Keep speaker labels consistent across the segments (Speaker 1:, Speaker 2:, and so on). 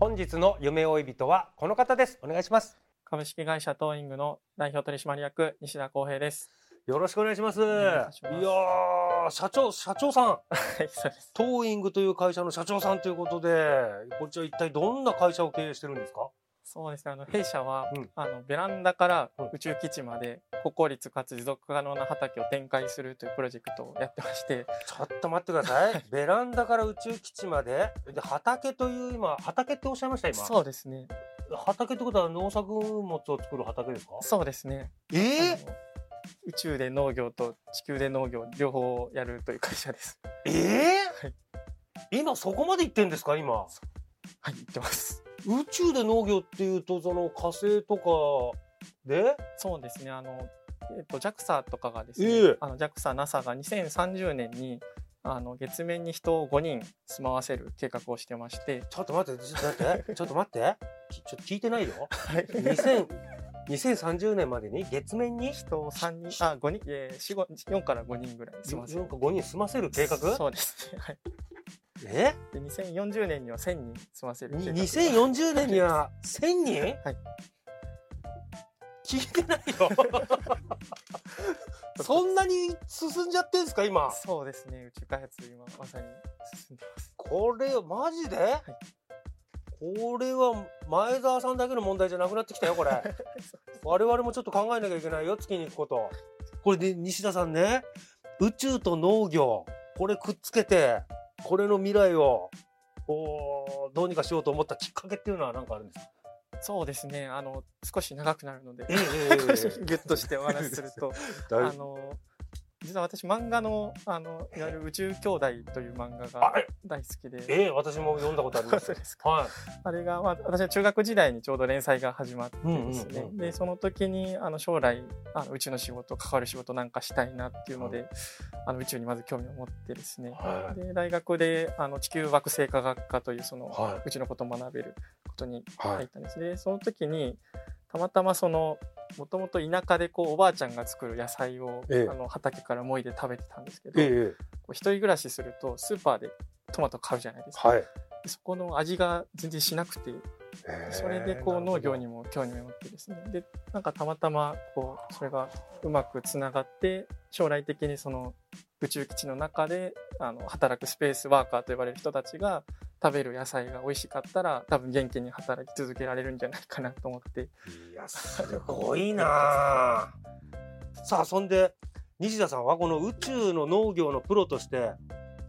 Speaker 1: 本日の夢追い人はこの方です。お願いします。
Speaker 2: 株式会社トーイングの代表取締役西田康平です。
Speaker 1: よろしくお願いします。いやー社長社長さん。トーイングという会社の社長さんということでこちら一体どんな会社を経営してるんですか？
Speaker 2: そうですね。あの弊社は、
Speaker 1: うん。
Speaker 2: あのベランダから
Speaker 1: うん。
Speaker 2: 宇宙基地まで国公立かつ持続可能な畑を展開するというプロジェクトをやってまして、
Speaker 1: ちょっと待ってください。ベランダから宇宙基地までで畑という今畑っておっしゃいました今。
Speaker 2: そうですね。
Speaker 1: 畑ってことは農作物を作る畑ですか？
Speaker 2: そうですね。
Speaker 1: え
Speaker 2: あの宇宙で農業と地球で農業両方やるという会社です。
Speaker 1: ええ
Speaker 2: はい。
Speaker 1: 今そこまで行ってんですか今？
Speaker 2: はい、言ってます。
Speaker 1: 宇宙で農業っていうとその火星とかで？
Speaker 2: そうですね。あの、えっと、JAXA とかがですね、
Speaker 1: ええ
Speaker 2: あの JAXA、NASA が2030年にあの月面に人を5人住まわせる計画をしてまして、
Speaker 1: ちょっと待ってちょっと待って ちょっと待ってきちょっと聞いてないよ
Speaker 2: はい、
Speaker 1: 2000 2030年までに月面に？
Speaker 2: 人を3人、あ、5人、えー、4、5 4から5人ぐらい住まわせる。
Speaker 1: なんか5人住ませる計画？
Speaker 2: そうですね。はい。
Speaker 1: え？
Speaker 2: で、2040年には1000人住ませる計画が。
Speaker 1: 2040年には 1000人
Speaker 2: はい。
Speaker 1: 聞いてないよ。そんなに進んじゃってんすか今？
Speaker 2: そうですね。宇宙開発今まさに進んでます。
Speaker 1: これマジで、これは前澤さんだけの問題じゃなくなってきたよこれ。我々もちょっと考えなきゃいけないよ月に行くこと。これで西田さんね。宇宙と農業。これくっつけてこれの未来をおーどうにかしようと思ったきっかけっていうのは何かあるんですか？
Speaker 2: そうですね。あの、少し長くなるので、
Speaker 1: ええええええ。
Speaker 2: ギュッとしてお話しすると、あの、実は私漫画の、あの、いわゆる宇宙兄弟という漫画が大好きで、
Speaker 1: ええ私も読んだことあります。はい。
Speaker 2: あれが、まあ、私は中学時代にちょうど連載が始まってですね、
Speaker 1: うんうんうん。
Speaker 2: でその時にあの将来あの宇宙の仕事関わる仕事なんかしたいなっていうので、あの宇宙にまず興味を持ってですね、
Speaker 1: はい。
Speaker 2: で大学であの地球惑星科学科というその、
Speaker 1: はい。
Speaker 2: 宇宙のことを学べることに
Speaker 1: はい。
Speaker 2: 入ったんです、でその時にたまたまそのもともと田舎でこうおばあちゃんが作る野菜を、
Speaker 1: ええ。
Speaker 2: あの畑からもいで食べてたんですけど、
Speaker 1: え
Speaker 2: 一人暮らしするとスーパーでトマト買うじゃないですか。
Speaker 1: はい。
Speaker 2: でそこの味が全然しなくてそれでこう農業に
Speaker 1: も
Speaker 2: も興味を持ってですね。でなんかたまたまこうそれがうまくつながって将来的にその宇宙基地の中であの働くスペースワーカーと呼ばれる人たちが食べる野菜が美味しかったら多分元気に働き続けられるんじゃないかなと思って。
Speaker 1: いやすごいな。あ さあそんで西田さんはこの宇宙の農業のプロとして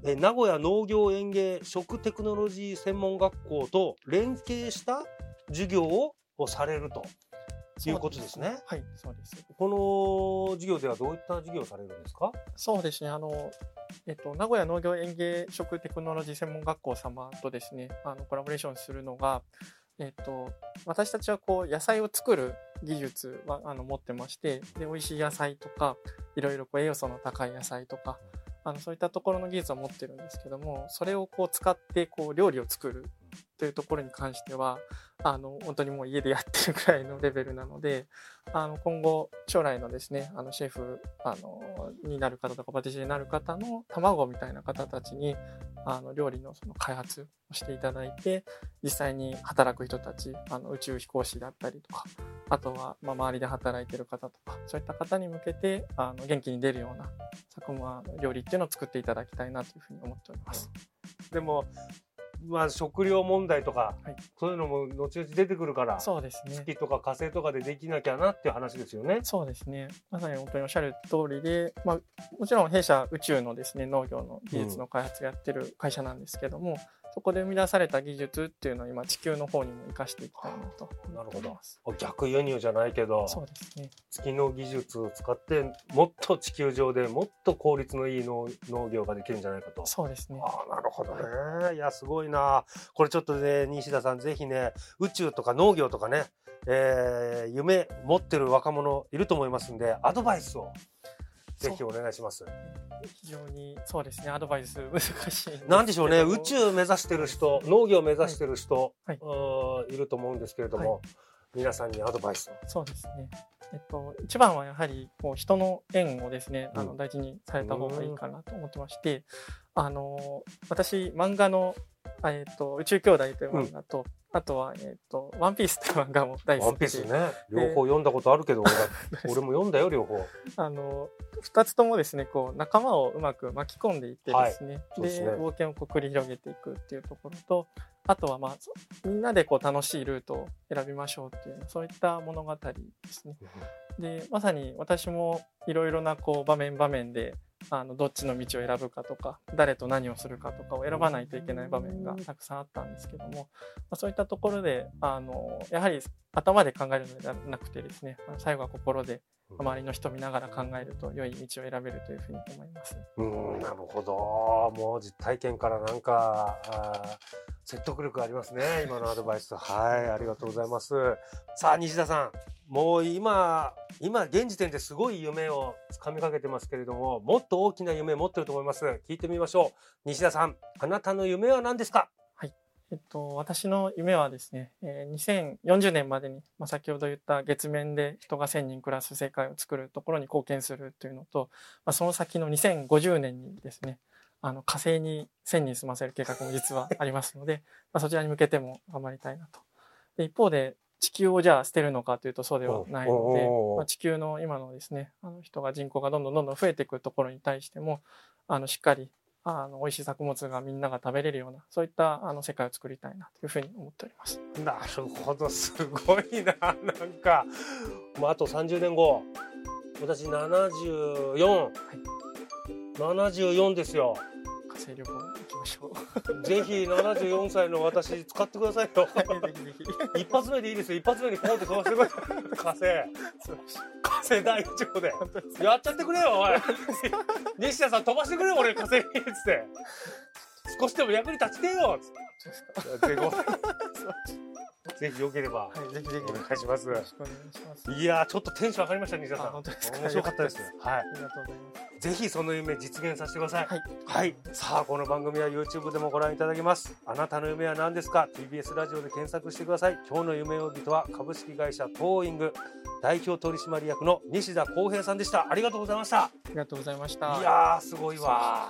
Speaker 1: え名古屋農業園芸食テクノロジー専門学校と連携した授業ををされるということですね。
Speaker 2: はいそうです。
Speaker 1: この授業ではどういった授業をされるんですか？
Speaker 2: そうですね。あのえっと、名古屋農業園芸食テクノロジー専門学校様とですねあのコラボレーションするのが、えっと、私たちはこう野菜を作る技術はあの持ってましてで美味しい野菜とかいろいろこう栄養素の高い野菜とかあのそういったところの技術を持ってるんですけどもそれをこう使ってこう料理を作るというところに関してはあの本当にもう家でやってるくらいのレベルなのであの今後将来のですねあのシェフあのになる方とかパティシエになる方の卵みたいな方たちにあの料理のその開発をしていただいて実際に働く人たちあの宇宙飛行士だったりとかあとはまあ周りで働いてる方とかそういった方に向けてあの元気に出るような作物料理っていうのを作っていただきたいなというふうに思っております。
Speaker 1: でもまあ食料問題とか、
Speaker 2: はい
Speaker 1: そういうのも後々出てくるから、
Speaker 2: そうですね。
Speaker 1: 月とか火星とかでできなきゃなっていう話ですよね。
Speaker 2: そうですね。まさに本当におっしゃる通りで、まあ、もちろん弊社宇宙のですね、農業の技術の開発をやってる会社なんですけども、そこで生み出された技術っていうのを今地球の方にも活かしていきたいなと
Speaker 1: なるほど。逆輸入じゃないけど、
Speaker 2: そうですね。
Speaker 1: 月の技術を使ってもっと地球上でもっと効率のいい農農業ができるんじゃないかと。
Speaker 2: そうですね。
Speaker 1: ああ、なるほどね。いや、すごいな。これちょっとね、西田さん、ぜひね、宇宙とか農業とかね、えー夢持ってる若者いると思いますんで、アドバイスをぜひお願いします。
Speaker 2: 非常にそうですね。アドバイス 難しい
Speaker 1: なんでしょうね、宇宙目指してる人、農業目指してる人、
Speaker 2: はい
Speaker 1: い、いると思うんですけれども、
Speaker 2: は
Speaker 1: 皆さんにアドバイスを。
Speaker 2: そうですね。えっと、一番はやはりこう人の縁をですね、あ
Speaker 1: うん
Speaker 2: の大事にされた方がいいかなと思ってまして、あの私漫画のあえっと宇宙兄弟という漫画と、あとはえっとワンピースという漫画も大
Speaker 1: ワ
Speaker 2: 好きで、
Speaker 1: ンピースね、両方読んだことあるけど、俺 も読んだよ、両方。
Speaker 2: あの二つともですねこう仲間をうまく巻き込んでいってですね,、
Speaker 1: そうですね。
Speaker 2: 冒険をこう繰り広げていくっていうところとあとはまあそみんなでこう楽しいルートを選びましょうっていうそういった物語ですね。でまさに私もいろいろなこう場面場面であのどっちの道を選ぶかとか誰と何をするかとかを選ばないといけない場面がたくさんあったんですけども、まあ、そういったところであのやはり頭で考えるのではなくてですね最後は心で周りの人を見ながら考えると良い道を選べるというふうに思います。
Speaker 1: うん、なるほど。もう実体験からなんか、説得力ありますね。今のアドバイス。はい、ありがとうございます。さあ、西田さん。もう今、今、現時点ですごい夢をつかみかけてますけれども、もっと大きな夢持ってると思います。聞いてみましょう。西田さん、あなたの夢は何ですか？
Speaker 2: えっと、私の夢はですね、えー2040年までに、まあ、先ほど言った月面で人が1000人暮らす世界を作るところに貢献するというのと、まあ、その先の2050年にですね、あの火星に1000人住ませる計画も実はありますので、まあ、そちらに向けても頑張りたいなと。で一方で、地球をじゃあ捨てるのかというとそうではないのでまあ、地球の今のですね、あの人が人口がどんどんどんどん増えていくところに対しても、あのしっかりあの美味しい作物がみんなが食べれるようなそういったあの世界を作りたいなというふうに思っております。
Speaker 1: なるほど、すごいな。なんか、まあ、あと30年後、私74、74ですよ。
Speaker 2: 火星旅行。
Speaker 1: ぜひ74歳の私使ってくださいよ。一発目でいいですよ。一発目にポンって飛ばしてくれ。火星。火星第一号で。やっちゃってくれよ、おい。西田さん飛ばしてくれよ、俺火星に。つって。少しでも役に立ちてえよ。つって。ぜひよければ。
Speaker 2: はい、ぜひぜひ
Speaker 1: お願いします
Speaker 2: よろしくお願いします。
Speaker 1: いやー、ちょっとテンション上がりました、西田さん。
Speaker 2: あ本当ですか？
Speaker 1: 面白かったです。はい。
Speaker 2: ありがとうございます。
Speaker 1: ぜひその夢実現させてください。
Speaker 2: はい。
Speaker 1: はい。さあ、この番組は YouTube でもご覧いただけます。あなたの夢は何ですか ?TBS ラジオで検索してください。今日の夢呼びとは株式会社トーイング代表取締役の西田宏平さんでした。ありがとうございました。
Speaker 2: ありがとうございました。
Speaker 1: いやー、すごいわ